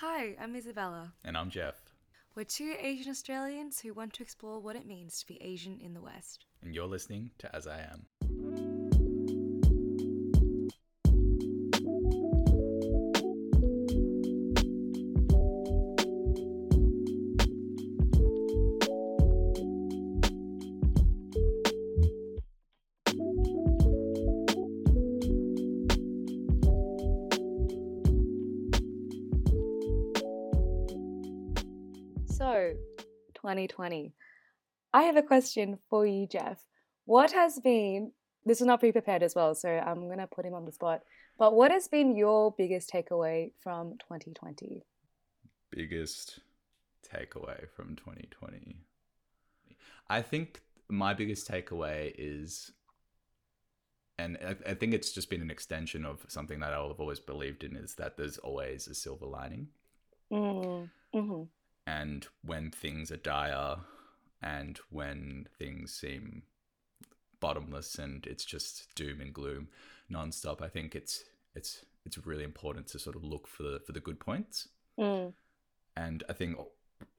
Hi, I'm Isabella. And I'm Jeff. We're two Asian Australians who want to explore what it means to be Asian in the West. And you're listening to As I Am. 2020. I have a question for you, Jeff. What has been, this is not pre prepared as well, so I'm going to put him on the spot, but what has been your biggest takeaway from 2020? Biggest takeaway from 2020. I think my biggest takeaway is, and I, think it's just been an extension of something that I've always believed in, is that there's always a silver lining. Mm, hmm And when things are dire and when things seem bottomless and it's just doom and gloom nonstop, I think it's it's it's really important to sort of look for the for the good points. Mm, And I think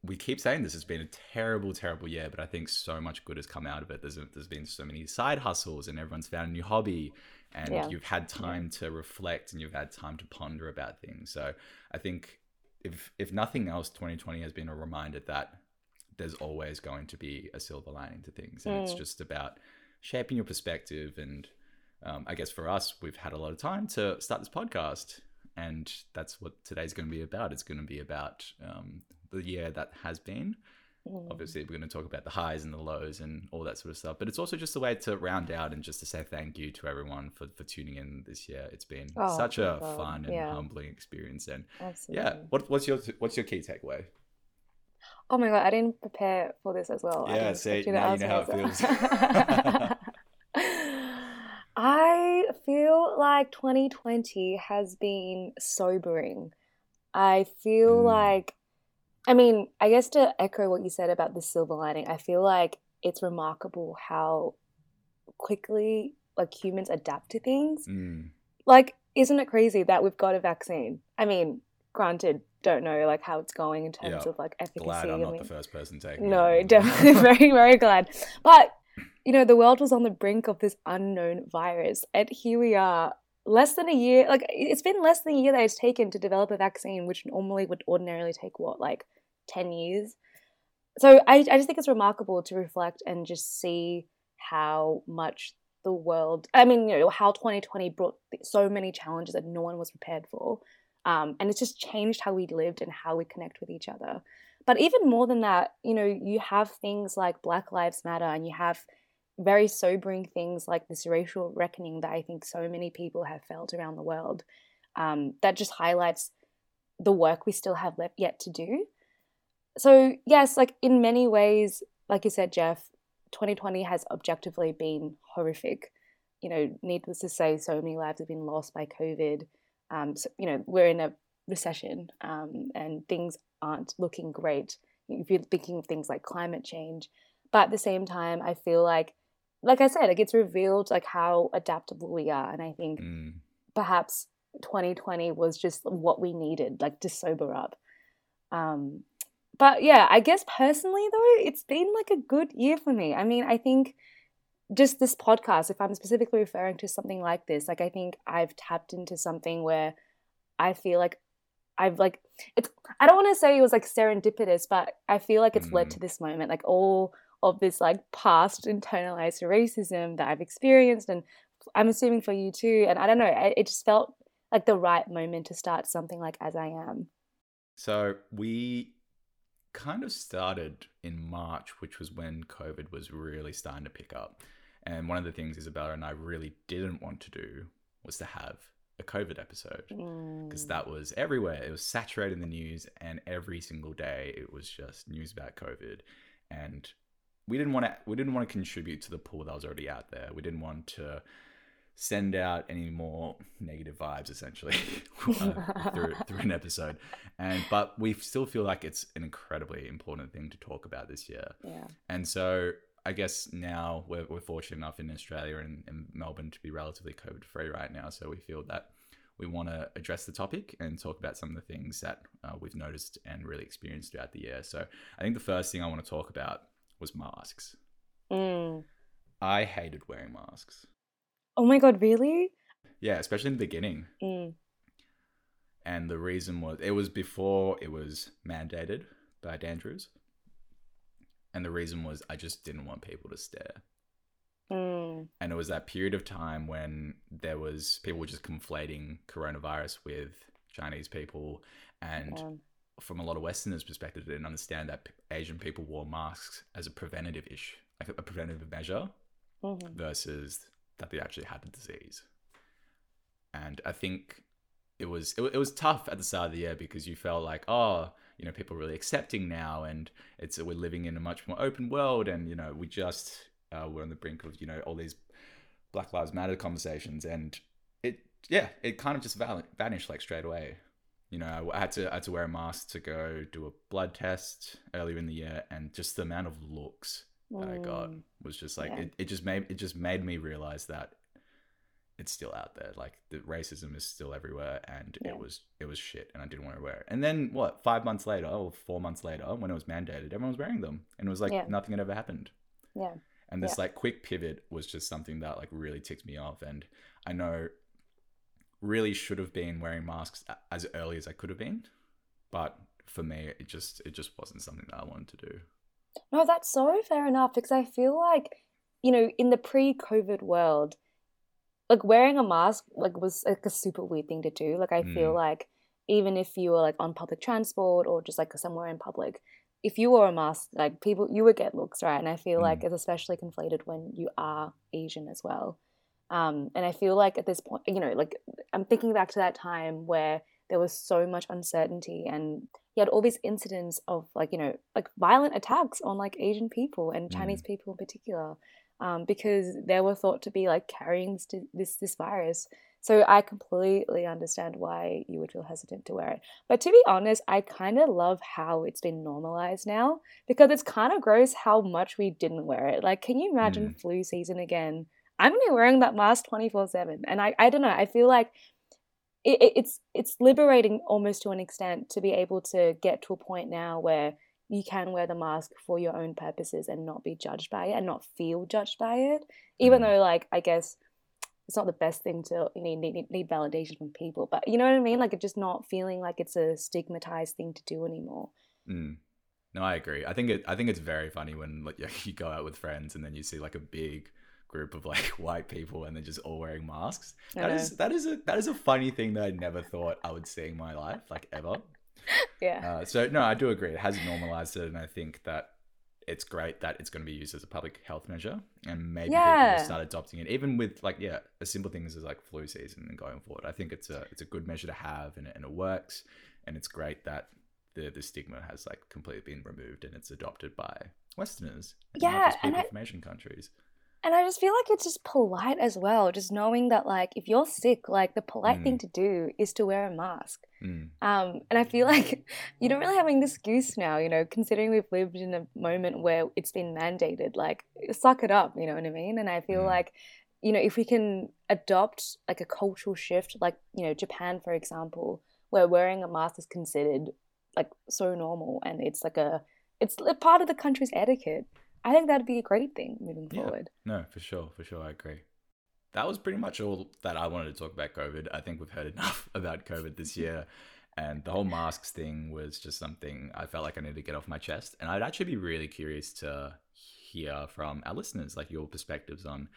we keep saying this has been a terrible, terrible year, but I think so much good has come out of it. There's there's been so many side hustles, and everyone's found a new hobby, and Yeah. you've had time to reflect, and you've had time to ponder about things. So I think if if nothing else, 2020 has been a reminder that there's always going to be a silver lining to things, and it's Mm. just about shaping your perspective. And um, I guess for us, we've had a lot of time to start this podcast, and that's what today's going to be about. It's going to be about um, the year that has been. Mm. Obviously, we're going to talk about the highs and the lows and all that sort of stuff. But it's also just a way to round out and just to say thank you to everyone for, for tuning in this year. It's been Oh, such a God. fun and Yeah. humbling experience. And Absolutely. yeah, what, what's your what's your key takeaway? Oh my god, I didn't prepare for this as well. Yeah, see, now you know how it feels. I feel like 2020 has been sobering. I feel Mm. like, I mean, I guess to echo what you said about the silver lining, I feel like it's remarkable how quickly like humans adapt to things. Mm, Like, isn't it crazy that we've got a vaccine? I mean, granted, don't know like how it's going in terms Yeah. of like efficacy. glad I'm I not the first person taking no, it. definitely very, very glad. But you know, the world was on the brink of this unknown virus, and here we are, less than a year. Like it's been less than a year that it's taken to develop a vaccine, which normally would ordinarily take what, like ten years. So I, I just think it's remarkable to reflect and just see how much the world. I mean, you know, how 2020 brought so many challenges that no one was prepared for. Um, and it's just changed how we lived and how we connect with each other. But even more than that, you know, you have things like Black Lives Matter and you have very sobering things like this racial reckoning that I think so many people have felt around the world. Um, that just highlights the work we still have left yet to do. So, yes, like in many ways, like you said, Jeff, 2020 has objectively been horrific. You know, needless to say, so many lives have been lost by COVID. Um, so, you know, we're in a recession um, and things aren't looking great if you're thinking of things like climate change. But at the same time, I feel like, like I said, it gets revealed like how adaptable we are. And I think Mm, perhaps 2020 was just what we needed, like to sober up. Um, but yeah, I guess personally though, it's been like a good year for me. I mean, I think just this podcast, if I'm specifically referring to something like this, like I think I've tapped into something where I feel like I've like it's I don't want to say it was like serendipitous, but I feel like it's led Mm. to this moment. Like all of this like past internalized racism that I've experienced and I'm assuming for you too. And I don't know, it it just felt like the right moment to start something like As I Am. So we kind of started in March, which was when COVID was really starting to pick up. And one of the things Isabella and I really didn't want to do was to have a COVID episode because Mm. that was everywhere. It was saturated in the news, and every single day it was just news about COVID. And we didn't want to. We didn't want to contribute to the pool that was already out there. We didn't want to send out any more negative vibes, essentially, uh, through through an episode. And but we still feel like it's an incredibly important thing to talk about this year. yeah. And so I guess now we're, we're fortunate enough in Australia and in Melbourne to be relatively COVID free right now. So we feel that we want to address the topic and talk about some of the things that uh, we've noticed and really experienced throughout the year. So I think the first thing I want to talk about was masks. Mm. I hated wearing masks. Oh my god, really? Yeah, especially in the beginning. Mm. And the reason was it was before it was mandated by Andrews. And the reason was I just didn't want people to stare. Mm. And it was that period of time when there was people were just conflating coronavirus with Chinese people and. From a lot of Westerners' perspective, they didn't understand that Asian people wore masks as a preventative issue, like a preventative measure, Mhm. versus that they actually had the disease. And I think it was it, it was tough at the start of the year because you felt like oh you know people are really accepting now and it's we're living in a much more open world and you know we just uh, we're on the brink of you know all these Black Lives Matter conversations and it yeah it kind of just val- vanished like straight away. You know, I had to I had to wear a mask to go do a blood test earlier in the year, and just the amount of looks that I got Mm. was just like Yeah. it, it just made it just made me realize that it's still out there. Like the racism is still everywhere and Yeah. it was it was shit and I didn't want to wear it. And then what, five months later or four months later, when it was mandated, everyone was wearing them. And it was like Yeah. nothing had ever happened. Yeah. And this like quick pivot was just something that like really ticked me off. And I know really should have been wearing masks as early as I could have been. But for me it just it just wasn't something that I wanted to do. No, that's so fair enough because I feel like, you know, in the pre-COVID world, like wearing a mask like was like a super weird thing to do. Like I feel Mm. like even if you were like on public transport or just like somewhere in public, if you wore a mask, like people you would get looks, right? And I feel like it's especially conflated when you are Asian as well. Um, and I feel like at this point, you know, like I'm thinking back to that time where there was so much uncertainty and you had all these incidents of like you know like violent attacks on like asian people and chinese people in particular um, because they were thought to be like carrying this this this virus. So i completely understand why you would feel hesitant to wear it. But to be honest i kind of love how it's been normalized now because it's kind of gross how much we didn't wear it. Like can you imagine flu season again i'm gonna be wearing that mask 24 7 and i i don't know i feel like it, it- it's it's liberating almost to an extent to be able to get to a point now where you can wear the mask for your own purposes and not be judged by it and not feel judged by it even Mhm. though like i guess it's not the best thing to you need, need need validation from people but you know what i mean like it's just not feeling like it's a stigmatized thing to do anymore Mm. No, I agree. I think it. I think it's very funny when like you go out with friends and then you see like a big group of like white people and they're just all wearing masks. I That know. is that is a that is a funny thing that I never thought I would see in my life, like ever. yeah Uh, so no, I do agree. It has normalized it, and I think that it's great that it's going to be used as a public health measure, and maybe people will start adopting it, even with like yeah, a simple things as like flu season and going forward. I think it's a it's a good measure to have, and it, and it works, and it's great that the the stigma has like completely been removed and it's adopted by Westerners, and Yeah, just and I- countries. And I just feel like it's just polite as well, just knowing that like if you're sick, like the polite thing to do is to wear a mask. Mm, Um, and I feel like you don't really have an excuse now, you know, considering we've lived in a moment where it's been mandated. Like, suck it up, you know what I mean? And I feel Mm. like, you know, if we can adopt like a cultural shift, like you know, Japan, for example, where wearing a mask is considered like so normal, and it's like a it's a part of the country's etiquette. I think that'd be a great thing moving Yeah. forward. No, for sure, for sure, I agree. That was pretty much all that I wanted to talk about COVID. I think we've heard enough about COVID this year. And the whole masks thing was just something I felt like I needed to get off my chest. And I'd actually be really curious to hear from our listeners, like your perspectives on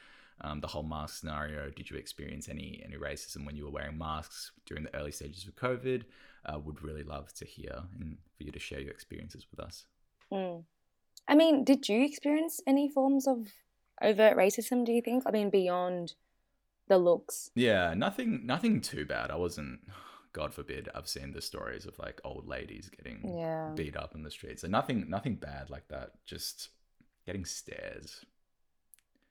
um, the whole mask scenario. Did you experience any any racism when you were wearing masks during the early stages of COVID? Uh, would really love to hear and for you to share your experiences with us. Mm. I mean, did you experience any forms of overt racism, do you think? I mean, beyond the looks. Yeah, nothing nothing too bad. I wasn't God forbid, I've seen the stories of like old ladies getting Yeah. beat up in the streets. So nothing nothing bad like that. Just getting stares.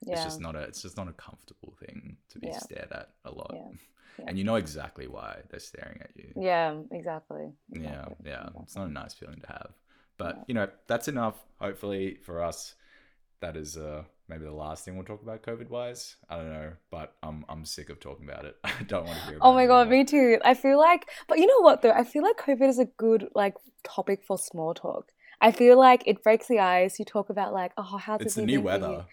Yeah. It's just not a it's just not a comfortable thing to be Yeah. stared at a lot. Yeah. Yeah. And you know exactly why they're staring at you. yeah, exactly. Yeah, exactly, yeah. It's exactly. not a nice feeling to have. But you know, that's enough, hopefully, for us. that is uh, maybe the last thing we'll talk about COVID wise. I don't know, but I'm I'm sick of talking about it. I don't want to hear. Oh my god, anymore. me too. I feel like, but you know what though? I feel like COVID is a good like topic for small talk. I feel like it breaks the ice. You talk about like, oh, how's It's it the new weather.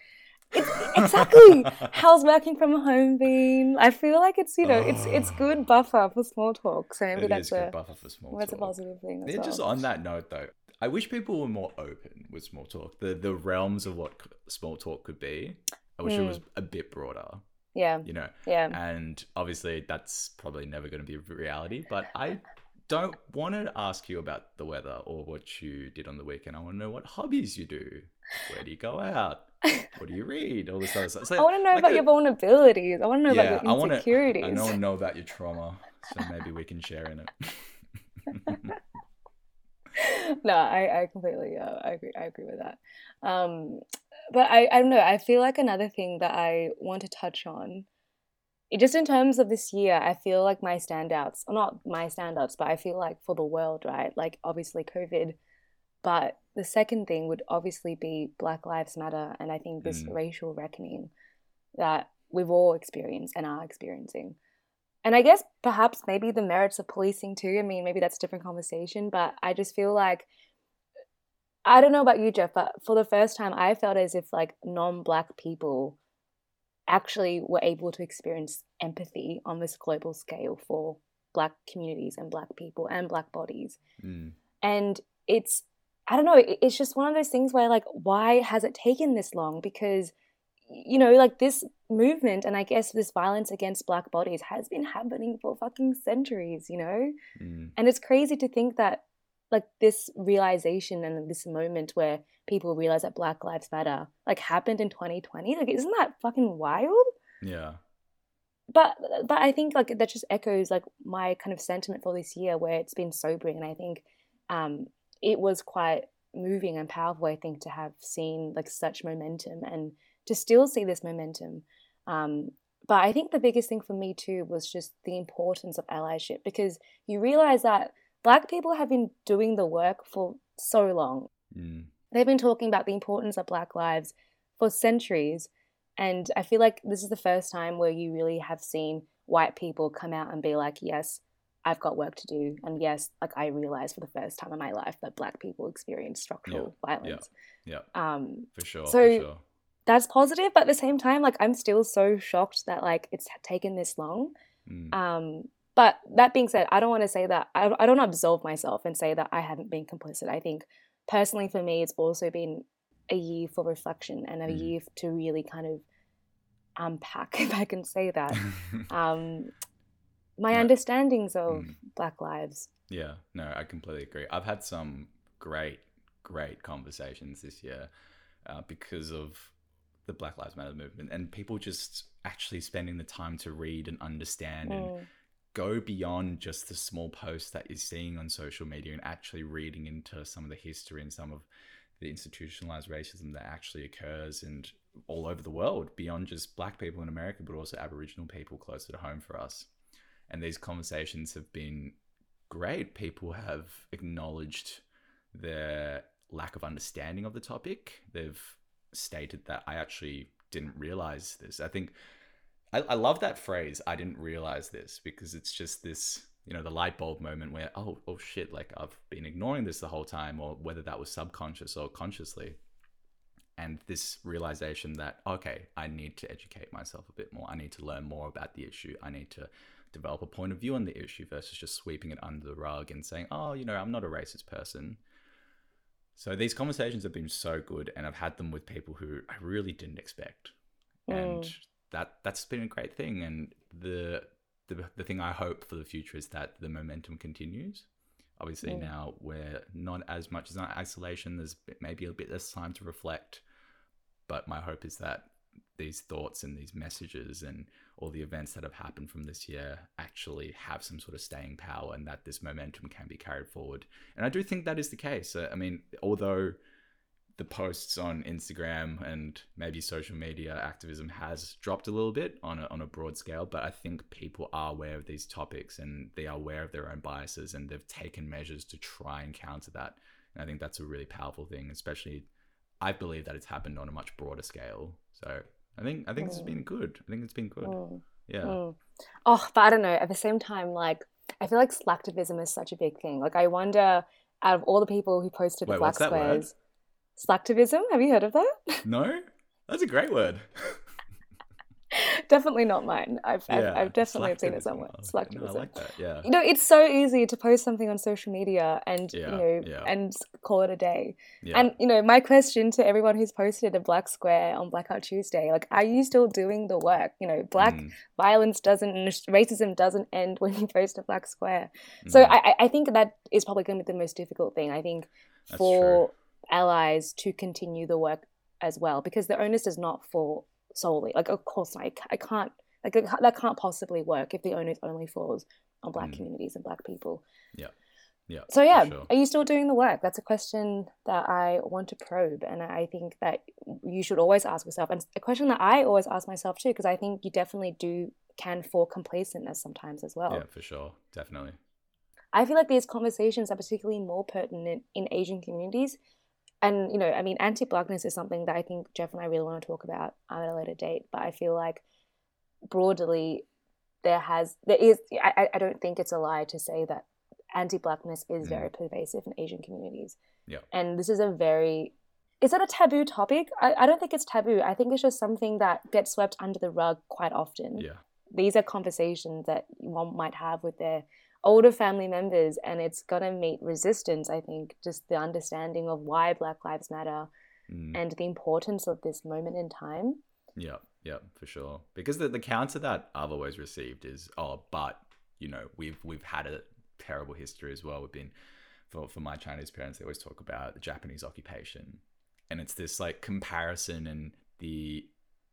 exactly. How's working from home been? I feel like it's you know it's it's Oh. good buffer for small talk. So maybe It that's is good a buffer for small that's a positive thing. Yeah, well. just on that note though, I wish people were more open with small talk. The the realms of what small talk could be. I wish it Mm. was a bit broader. yeah, You know, yeah. and obviously that's probably never going to be a reality. But I don't want to ask you about the weather or what you did on the weekend. I want to know what hobbies you do. Where do you go out? What do you read? All this other stuff. So, I want to know like about a- your vulnerabilities. I want to know yeah, about I your want to. insecurities. I know know about your trauma, so maybe we can share in it. no, I, I completely uh, I agree I agree with that. Um, but I, I don't know, I feel like another thing that I want to touch on, it, just in terms of this year, I feel like my standouts, or not my standouts, but I feel like for the world, right? Like obviously COVID, but the second thing would obviously be Black Lives Matter, and I think this Mm. racial reckoning that we've all experienced and are experiencing. And I guess perhaps maybe the merits of policing too. I mean, maybe that's a different conversation, but I just feel like I don't know about you, Jeff, but for the first time, I felt as if like non-black people actually were able to experience empathy on this global scale for black communities and black people and black bodies. Mm. And it's I don't know, it's just one of those things where like why has it taken this long? Because you know, like this movement and I guess this violence against black bodies has been happening for fucking centuries, you know? Mm. And it's crazy to think that like this realization and this moment where people realize that Black Lives Matter like happened in 2020. Like isn't that fucking wild? Yeah. But but I think like that just echoes like my kind of sentiment for this year where it's been sobering and I think um it was quite moving and powerful I think to have seen like such momentum and to still see this momentum. Um but I think the biggest thing for me too was just the importance of allyship because you realize that black people have been doing the work for so long. Mm. They've been talking about the importance of black lives for centuries. And I feel like this is the first time where you really have seen white people come out and be like, yes, I've got work to do. And yes, like I realized for the first time in my life that black people experience structural violence. Yeah. Um, For sure. So- for sure. That's positive, but at the same time, like I'm still so shocked that like it's taken this long. Mm. Um, but that being said, I don't want to say that I, I don't absolve myself and say that I haven't been complicit. I think personally for me, it's also been a year for reflection and a Mm. year to really kind of unpack, if I can say that, um, my understandings of Mm. Black lives. Yeah, no, I completely agree. I've had some great, great conversations this year uh, because of the Black Lives Matter movement and people just actually spending the time to read and understand and Mm, go beyond just the small posts that you're seeing on social media and actually reading into some of the history and some of the institutionalized racism that actually occurs and all over the world beyond just black people in America, but also Aboriginal people closer to home for us. And these conversations have been great. People have acknowledged their lack of understanding of the topic. They've stated that I actually didn't realize this. I think I, I love that phrase. I didn't realize this because it's just this, you know, the light bulb moment where, oh, oh shit, like I've been ignoring this the whole time, or whether that was subconscious or consciously. And this realization that, okay, I need to educate myself a bit more. I need to learn more about the issue. I need to develop a point of view on the issue versus just sweeping it under the rug and saying, oh, you know, I'm not a racist person. So these conversations have been so good, and I've had them with people who I really didn't expect, and Mm. that that's been a great thing. And the the the thing I hope for the future is that the momentum continues. Obviously, Mm. now we're not as much as isolation. There's maybe a bit less time to reflect, but my hope is that these thoughts and these messages and all the events that have happened from this year actually have some sort of staying power and that this momentum can be carried forward. And I do think that is the case. I mean, although the posts on Instagram and maybe social media activism has dropped a little bit on a, on a broad scale, but I think people are aware of these topics and they are aware of their own biases and they've taken measures to try and counter that. And I think that's a really powerful thing, especially I believe that it's happened on a much broader scale. So I think I think it's Mm. been good. I think it's been good. Mm, Yeah. mm. Oh, but I don't know. At the same time, like I feel like slacktivism is such a big thing. Like I wonder, out of all the people who posted the Wait, black what's word? squares, slacktivism. Have you heard of that? No, that's a great word. definitely not mine. I've I've, I've definitely seen it somewhere. Slacktivism. No, I like that. Yeah. you know, it's so easy to post something on social media and Yeah, you know yeah. and call it a day. Yeah. And you know, my question to everyone who's posted a black square on Blackout Tuesday, like, are you still doing the work? You know, black Mm, violence doesn't, racism doesn't end when you post a black square. So mm, I, I- I think that is probably going to be the most difficult thing. I think That's for allies to continue the work as well, because the onus does not fall solely. Like, of course, not. I, I can't. Like that can't possibly work if the onus only falls on black Mm. communities and black people. yeah. Yeah. So yeah, sure. are you still doing the work? That's a question that I want to probe, and I think that you should always ask yourself, and a question that I always ask myself too, because I think you definitely do can fall complacentness sometimes as well. Yeah, for sure. Definitely. I feel like these conversations are particularly more pertinent in Asian communities. And, you know, I mean, anti blackness is something that I think Jeff and I really want to talk about at a later date. But I feel like broadly, there has, there is, I, I- don't think it's a lie to say that anti blackness is Mm. very pervasive in Asian communities. Yeah. And this is a very, is that a taboo topic? I, I don't think it's taboo. I think it's just something that gets swept under the rug quite often Yeah. these are conversations that one might have with their older family members and it's going to meet resistance i think just the understanding of why black lives matter Mm. and the importance of this moment in time Yeah, yeah, for sure. Because the, the counter that I've always received is, oh, but you know, we've we've had a terrible history as well. We've been for for my Chinese parents, they always talk about the Japanese occupation, and it's this like comparison and the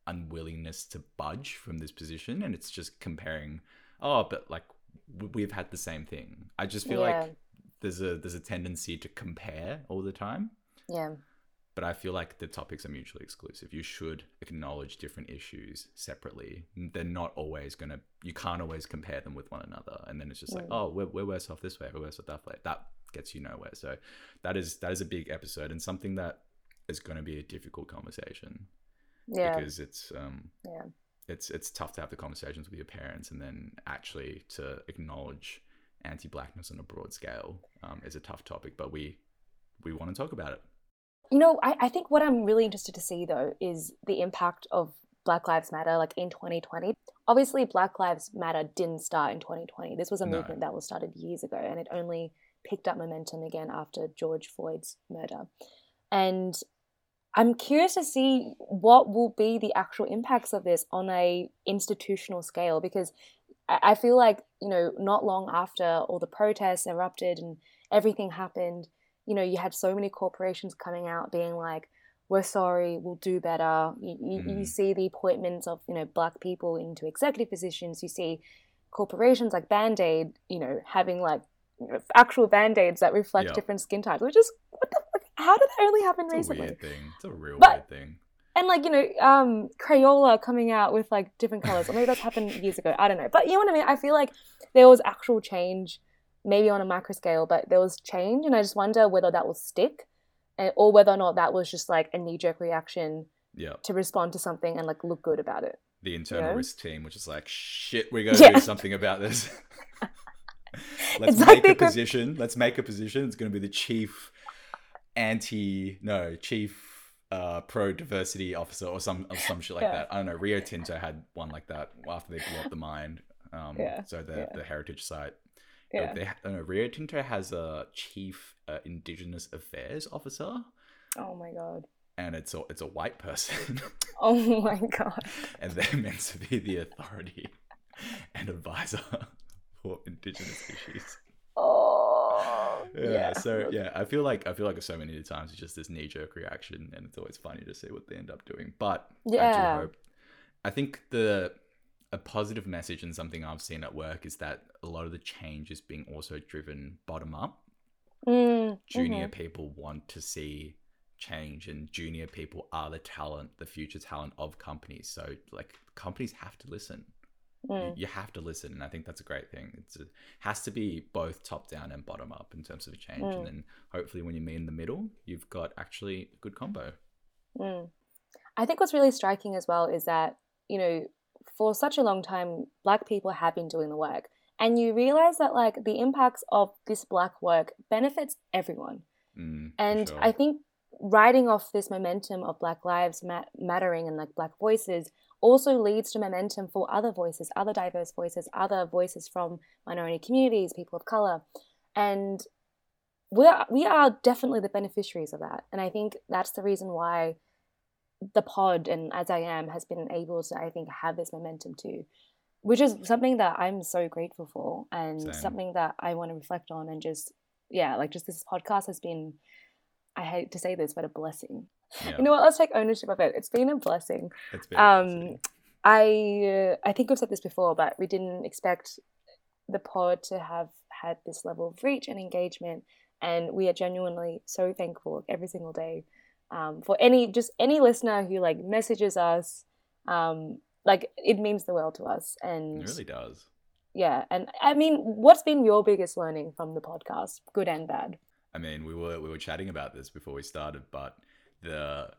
unwillingness to budge from this position, and it's just comparing. Oh, but like we've had the same thing. I just feel Yeah. like there's a there's a tendency to compare all the time yeah but I feel like the topics are mutually exclusive. You should acknowledge different issues separately. They're not always going to, you can't always compare them with one another. And then it's just like, Mm. oh, we're, we're worse off this way, we're worse off that way. That gets you nowhere. So that is, that is a big episode and something that is going to be a difficult conversation yeah because it's, um, yeah it's, it's tough to have the conversations with your parents and then actually to acknowledge anti-blackness on a broad scale um, is a tough topic, but we, we want to talk about it. you know I, I think what i'm really interested to see though is the impact of black lives matter like in 2020 obviously black lives matter didn't start in 2020 this was a No. movement that was started years ago and it only picked up momentum again after george floyd's murder and i'm curious to see what will be the actual impacts of this on a institutional scale because I, feel like you know not long after all the protests erupted and everything happened you know you had so many corporations coming out being like we're sorry we'll do better you, you, you Mm. see the appointments of you know black people into executive positions you see corporations like band-aid you know having like actual band-aids that reflect Yeah. different skin types which is what the how did that only happen It's a recently weird thing. It's a real But- weird thing. and like you know um crayola coming out with like different colors or maybe that's happened years ago i don't know but you know what i mean i feel like there was actual change maybe on a macro scale but there was change and i just wonder whether that will stick and, or whether or not that was just like a knee-jerk reaction Yeah. to respond to something and like look good about it The internal risk team, which is like, shit, we gotta Yeah. do something about this. Let's It's make they a position. Let's make a position. It's gonna be the chief anti no, chief uh pro diversity officer or some or some shit like Yeah. that. I don't know. Rio Tinto had one like that after they blew up the mine. Um Yeah, so the yeah. the heritage site. yeah They, I don't know, Rio Tinto has a chief uh, indigenous affairs officer oh my god and it's a it's a white person. oh my god and they're meant to be the authority and advisor for indigenous issues. oh Yeah, so yeah, I feel like I feel like so many times it's just this knee jerk reaction, and it's always funny to see what they end up doing. But I Yeah. do hope. I think the a positive message and something I've seen at work is that a lot of the change is being also driven bottom up. Mm, Junior mhm. people want to see change, and junior people are the talent, the future talent of companies. So like companies have to listen. You, Mm. you have to listen and i think that's a great thing it's a, has to be both top down and bottom up in terms of change Mm. and then hopefully when you meet in the middle you've got actually a good combo Mm. I think what's really striking as well is that, you know, for such a long time, Black people have been doing the work. And you realize that, like, the impacts of this Black work benefits everyone. Mm, And sure. I think riding off this momentum of Black lives mat- mattering and like Black voices also leads to momentum for other voices, other diverse voices, other voices from minority communities, people of color, and we are we are definitely the beneficiaries of that. And I think that's the reason why the pod and as I am has been able to I think have this momentum too, which is something that I'm so grateful for and Same. something that I want to reflect on and just yeah, like just this podcast has been I hate to say this, but a blessing. Yeah, You know what? Let's take ownership of it. It's been a blessing. it's been Um, amazing. I uh, I think I've said this before, but we didn't expect the pod to have had this level of reach and engagement, and we are genuinely so thankful every single day um, for any just any listener who like messages us. Um, like it means the world to us, and it really does. yeah, and I mean, what's been your biggest learning from the podcast, good and bad? I mean, we were we were chatting about this before we started, but the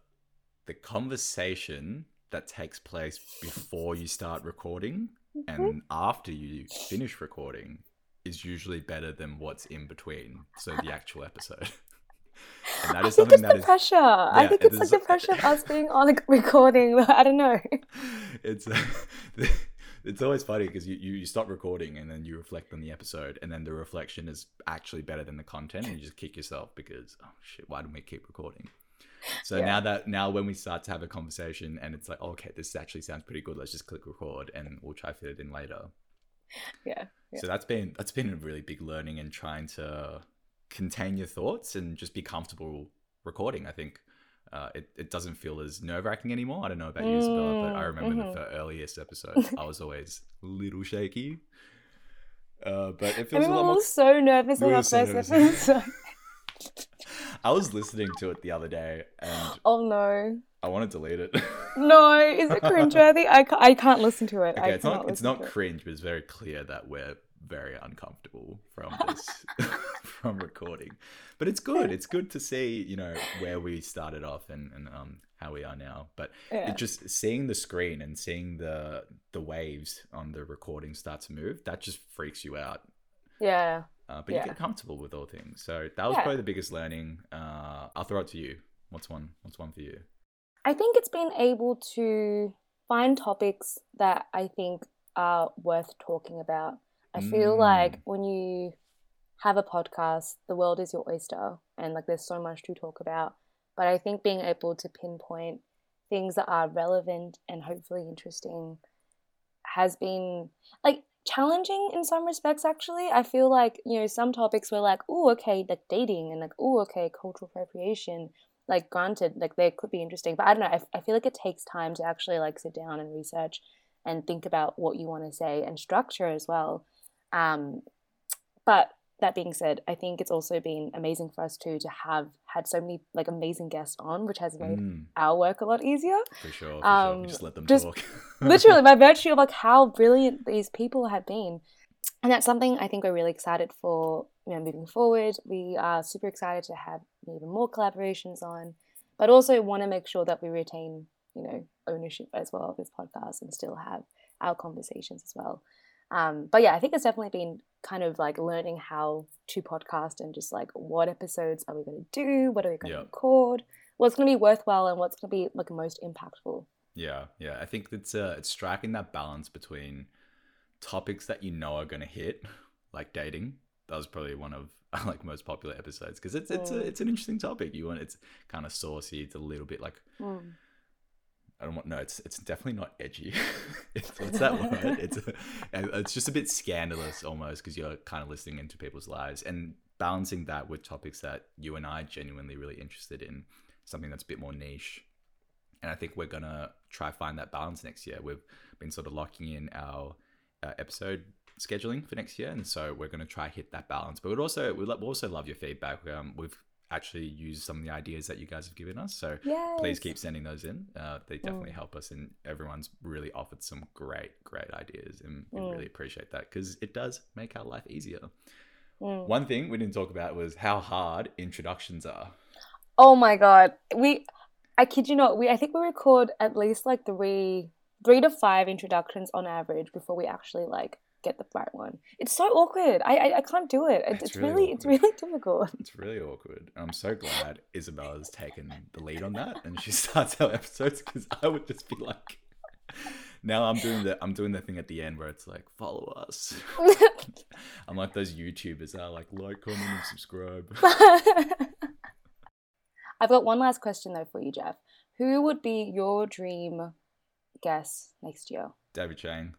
the conversation that takes place before you start recording Mm-hmm. and after you finish recording is usually better than what's in between. So the actual episode. and that I think something it's that the is pressure. I think it it's like is- the pressure of us being on a recording. I don't know. it's it's always funny because you, you you stop recording and then you reflect on the episode and then the reflection is actually better than the content and you just kick yourself because oh shit why didn't we keep recording so Yeah. now that now when we start to have a conversation and it's like okay this actually sounds pretty good let's just click record and we'll try fit it in later Yeah. Yeah. so that's been that's been a really big learning in trying to contain your thoughts and just be comfortable recording. I think uh, it, it doesn't feel as nerve wracking anymore. I don't know about you, Isabella, but I Mm, remember mhm. the earliest episodes, I was always a little shaky. Uh, but it I feels a lot I more. so nervous We in our so first nervous. episode. I was listening to it the other day and oh no. I want to delete it. No, is it cringeworthy? I, ca- I can't listen to it. I okay, it's not it's not to it. cringe, but it's very clear that we're very uncomfortable from this from recording. But it's good. It's good to see, you know, where we started off and, and um how we are now. But Yeah. it just seeing the screen and seeing the the waves on the recording start to move, that just freaks you out. yeah. Uh, but Yeah. you get comfortable with all things. So that was Yeah. probably the biggest learning. Uh, I'll throw it to you. What's one? What's one for you? I think it's been able to find topics that I think are worth talking about. I feel like Mm. when you have a podcast, the world is your oyster and like there's so much to talk about. But I think being able to pinpoint things that are relevant and hopefully interesting has been like challenging in some respects actually. I feel like, you know, some topics were like, oh, okay, like dating and like, oh, okay, cultural appropriation like granted like they could be interesting but i don't know I, I feel like it takes time to actually like sit down and research and think about what you want to say and structure as well um but that being said i think it's also been amazing for us too to have had so many like amazing guests on which has made Mm, our work a lot easier for sure. For. Um, We just let them just talk. literally by virtue of like how brilliant these people have been and that's something i think we're really excited for you know moving forward we are super excited to have even more collaborations on but also want to make sure that we retain you know ownership as well of this podcast and still have our conversations as well um, but yeah i think it's definitely been kind of like learning how to podcast and just like what episodes are we going to do what are we going to Yeah. record what's going to be worthwhile and what's going to be like most impactful Yeah, yeah. I think it's uh, it's striking that balance between topics that you know are going to hit, like dating. That was probably one of like most popular episodes because it's it's a, Mm. it's an interesting topic. You want it's kind of saucy. It's a little bit like Mm. I don't want no. It's it's definitely not edgy. it's, what's that word? It's it's just a bit scandalous almost because you're kind of listening into people's lives and balancing that with topics that you and I genuinely really interested in, something that's a bit more niche. And I think we're gonna try find that balance next year. We've been sort of locking in our uh, episode scheduling for next year, and so we're gonna try hit that balance. But we'd also we'd also love your feedback. Um, we've actually use some of the ideas that you guys have given us, so please keep sending those in. Uh, they definitely help us, and everyone's really offered some great, great ideas, and we Mm. really appreciate that because it does make our life easier. Mm. One thing we didn't talk about was how hard introductions are. Oh my god. We I kid you not, we I think we record at least like three three to five introductions on average before we actually like get the right one. It's so awkward. I I, I can't do it. It's, It's really really, it's really difficult. It's really awkward. I'm so glad Isabella's taken the lead on that and she starts our episodes because I would just be like, now I'm doing the I'm doing the thing at the end where it's like follow us. I'm like those YouTubers that are like like, comment, and subscribe. I've got one last question though for you, Jeff. Who would be your dream guest next year? David Chang.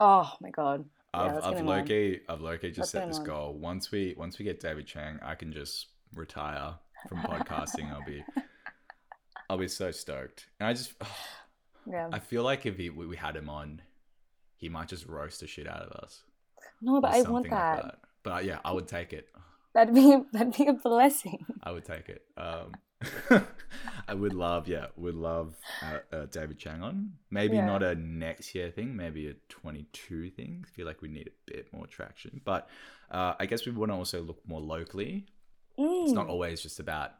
Oh my god. Yeah, I've I've. Loki I've Loki just get set this on. goal. Once we once we get David Chang, I can just retire from podcasting. I'll be I'll be so stoked. And I just Yeah. I feel like if he, we we had him on, he might just roast the shit out of us. No, but I want something like that. But uh, yeah, I would take it. That'd be that'd be a blessing. I would take it. Um, I would love, yeah, would love uh, uh, David Chang on. Maybe Yeah. not a next year thing, maybe a 22 thing. I feel like we need a bit more traction. But uh, I guess we want to also look more locally. It's not Mm. always just about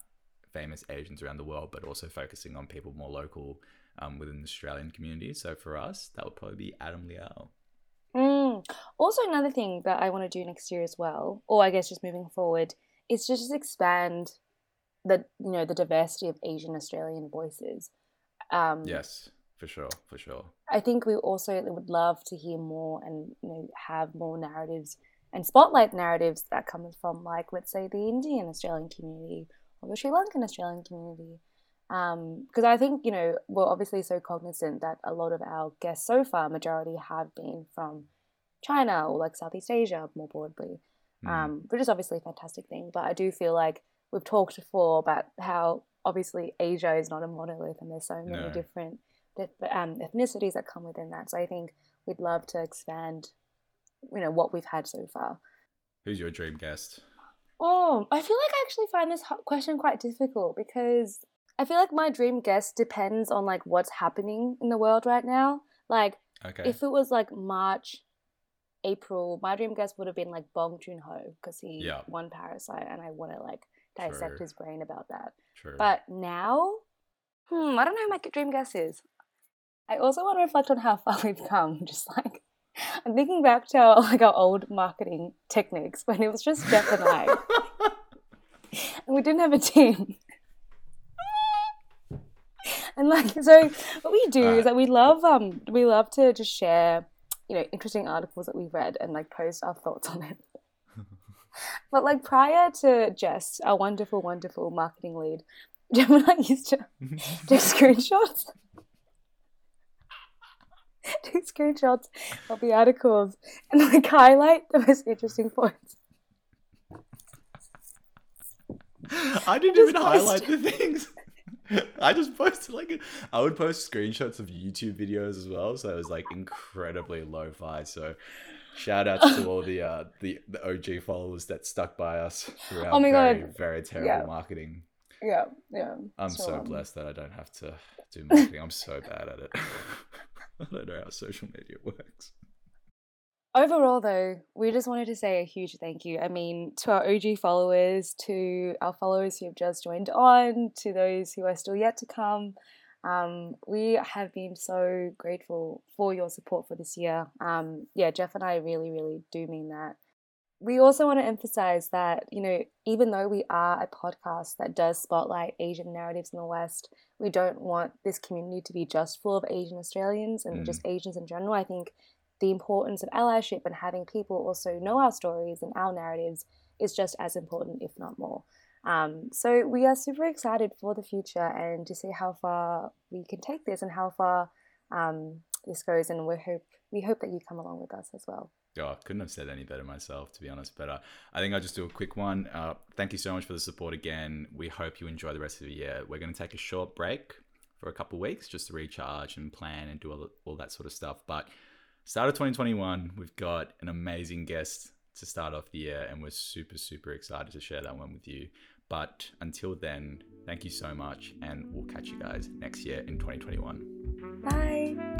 famous Asians around the world, but also focusing on people more local um, within the Australian community. So for us, that would probably be Adam Liaw. Mm. Also, another thing that I want to do next year as well, or I guess just moving forward, is just expand the you know the diversity of Asian Australian voices. Um, Yes, for sure, for sure. I think we also would love to hear more and you know have more narratives and spotlight narratives that come from like let's say the Indian Australian community or the Sri Lankan Australian community. Because I think you know we're obviously so cognizant that a lot of our guests so far, majority have been from China or like Southeast Asia more broadly, Mm. um, which is obviously a fantastic thing. But I do feel like we've talked before about how obviously Asia is not a monolith and there's so many No. different um, ethnicities that come within that. So I think we'd love to expand, you know, what we've had so far. Who's your dream guest? Oh, I feel like I actually find this question quite difficult because I feel like my dream guest depends on like what's happening in the world right now. Like Okay. if it was like March, April, my dream guest would have been like Bong Joon Ho because he Yeah. won Parasite, and I want to like dissect True. his brain about that. True. But now, hmm, I don't know who my dream guest is. I also want to reflect on how far we've come. Just like I'm thinking back to our, like our old marketing techniques when it was just Jeff and I, and we didn't have a team. And like so, what we do is that we love um we love to just share, you know, interesting articles that we've read and like post our thoughts on it. But like prior to Jess, our wonderful, wonderful marketing lead, Gemini used to take screenshots. take screenshots of the articles and like highlight the most interesting points. I didn't just even highlight the things. I just posted like I would post screenshots of YouTube videos as well, so it was like incredibly lo-fi. So shout outs to all the uh the, the OG followers that stuck by us throughout Oh my very, God. very terrible Yeah. marketing. Yeah, yeah. I'm so um, blessed that I don't have to do marketing. I'm so bad at it. I don't know how social media works. Overall, though, we just wanted to say a huge thank you. I mean, to our OG followers, to our followers who have just joined on, to those who are still yet to come. Um, we have been so grateful for your support for this year. Um, yeah, Jeff and I really, really do mean that. We also want to emphasize that, you know, even though we are a podcast that does spotlight Asian narratives in the West, we don't want this community to be just full of Asian Australians and Mm. just Asians in general. I think the importance of allyship and having people also know our stories and our narratives is just as important, if not more. Um, so we are super excited for the future and to see how far we can take this and how far um, this goes. And we hope we hope that you come along with us as well. Oh, I couldn't have said any better myself, to be honest. But uh, I think I'll just do a quick one. Uh, thank you so much for the support again. We hope you enjoy the rest of the year. We're going to take a short break for a couple of weeks just to recharge and plan and do all, all that sort of stuff. But start of 2021, we've got an amazing guest to start off the year, and we're super, super excited to share that one with you. But until then, thank you so much, and we'll catch you guys next year in 2021. Bye.